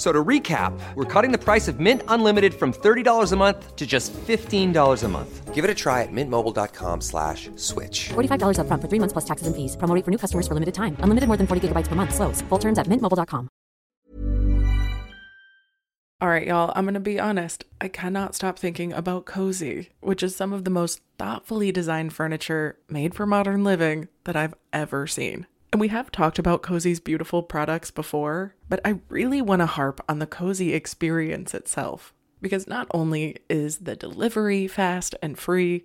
F- So to recap, we're cutting the price of Mint Unlimited from $30 a month to just $15 a month. Give it a try at mintmobile.com slash switch. $45 upfront for three months plus taxes and fees. Promo rate for new customers for limited time. Unlimited more than 40 gigabytes per month. Slows. Full terms at mintmobile.com. All right, y'all, I'm going to be honest. I cannot stop thinking about Cozey, which is some of the most thoughtfully designed furniture made for modern living that I've ever seen. And we have talked about Cozey's beautiful products before, but I really want to harp on the Cozey experience itself. Because not only is the delivery fast and free,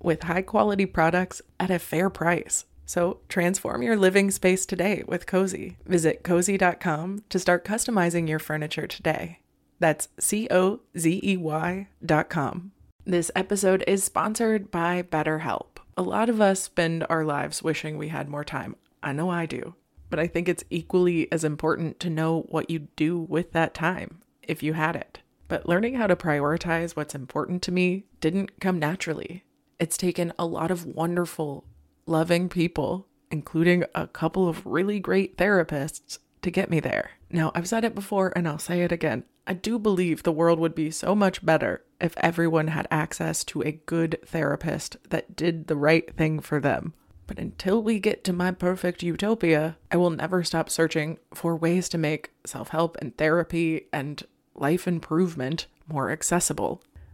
with high quality products at a fair price. So transform your living space today with Cozey. Visit cozey.com to start customizing your furniture today. That's C O Z E Y dot com. This episode is sponsored by BetterHelp. A lot of us spend our lives wishing we had more time. I know I do. But I think it's equally as important to know what you'd do with that time if you had it. But learning how to prioritize what's important to me didn't come naturally. It's taken a lot of wonderful, loving people, including a couple of really great therapists, to get me there. Now, I've said it before and I'll say it again. I do believe the world would be so much better if everyone had access to a good therapist that did the right thing for them. But until we get to my perfect utopia, I will never stop searching for ways to make self help and therapy and life improvement more accessible.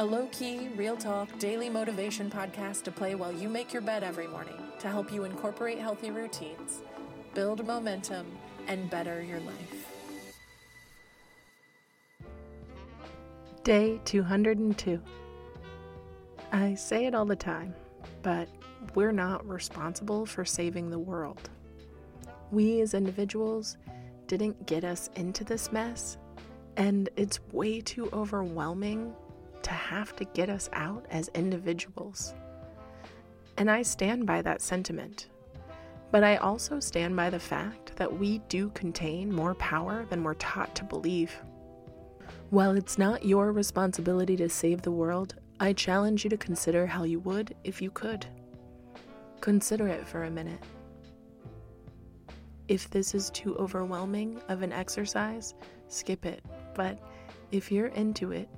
a low key, real talk, daily motivation podcast to play while you make your bed every morning to help you incorporate healthy routines, build momentum, and better your life. Day 202. I say it all the time, but we're not responsible for saving the world. We as individuals didn't get us into this mess, and it's way too overwhelming to have to get us out as individuals. And I stand by that sentiment. But I also stand by the fact that we do contain more power than we're taught to believe. While it's not your responsibility to save the world, I challenge you to consider how you would if you could. Consider it for a minute. If this is too overwhelming of an exercise, skip it. But if you're into it,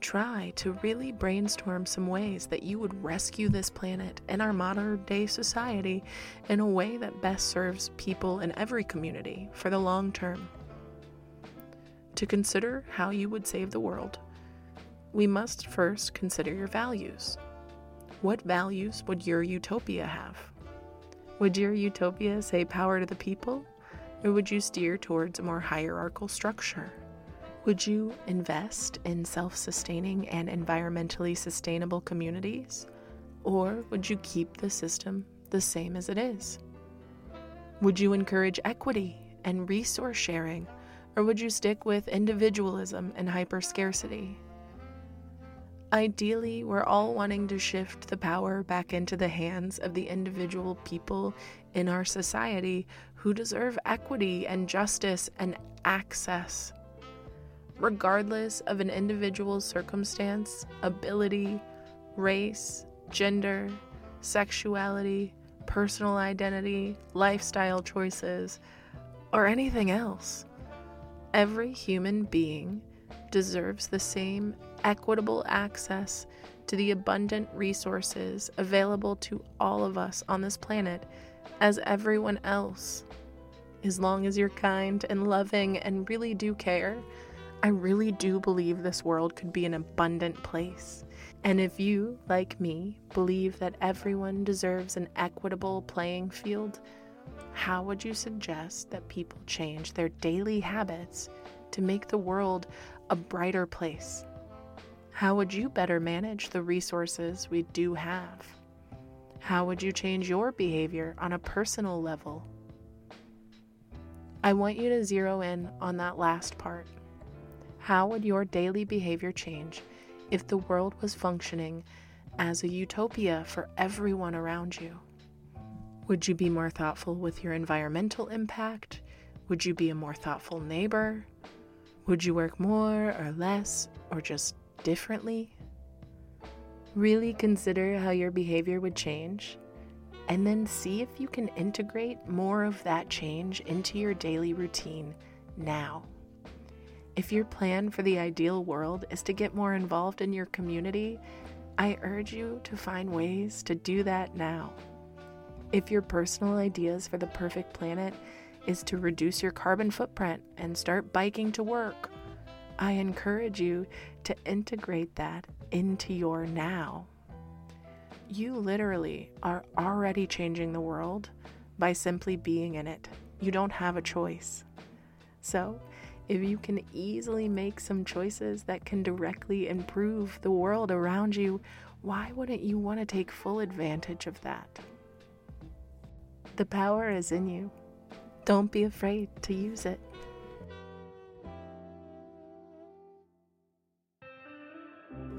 try to really brainstorm some ways that you would rescue this planet and our modern day society in a way that best serves people in every community for the long term. To consider how you would save the world, we must first consider your values. What values would your utopia have? Would your utopia say power to the people, or would you steer towards a more hierarchical structure? Would you invest in self sustaining and environmentally sustainable communities? Or would you keep the system the same as it is? Would you encourage equity and resource sharing, or would you stick with individualism and hyper scarcity? Ideally, we're all wanting to shift the power back into the hands of the individual people in our society who deserve equity and justice and access. Regardless of an individual's circumstance, ability, race, gender, sexuality, personal identity, lifestyle choices, or anything else. Every human being deserves the same equitable access to the abundant resources available to all of us on this planet as everyone else. As long as you're kind and loving and really do care, I really do believe this world could be an abundant place. And if you, like me, believe that everyone deserves an equitable playing field, how would you suggest that people change their daily habits to make the world a brighter place? How would you better manage the resources we do have? How would you change your behavior on a personal level? I want you to zero in on that last part. How would your daily behavior change if the world was functioning as a utopia for everyone around you? Would you be more thoughtful with your environmental impact? Would you be a more thoughtful neighbor? Would you work more or less or just differently? Really consider how your behavior would change and then see if you can integrate more of that change into your daily routine now. If your plan for the ideal world is to get more involved in your community, I urge you to find ways to do that now. If your personal ideas for the perfect planet is to reduce your carbon footprint and start biking to work, I encourage you to integrate that into your now. You literally are already changing the world by simply being in it. You don't have a choice. So, if you can easily make some choices that can directly improve the world around you, why wouldn't you want to take full advantage of that? The power is in you. Don't be afraid to use it.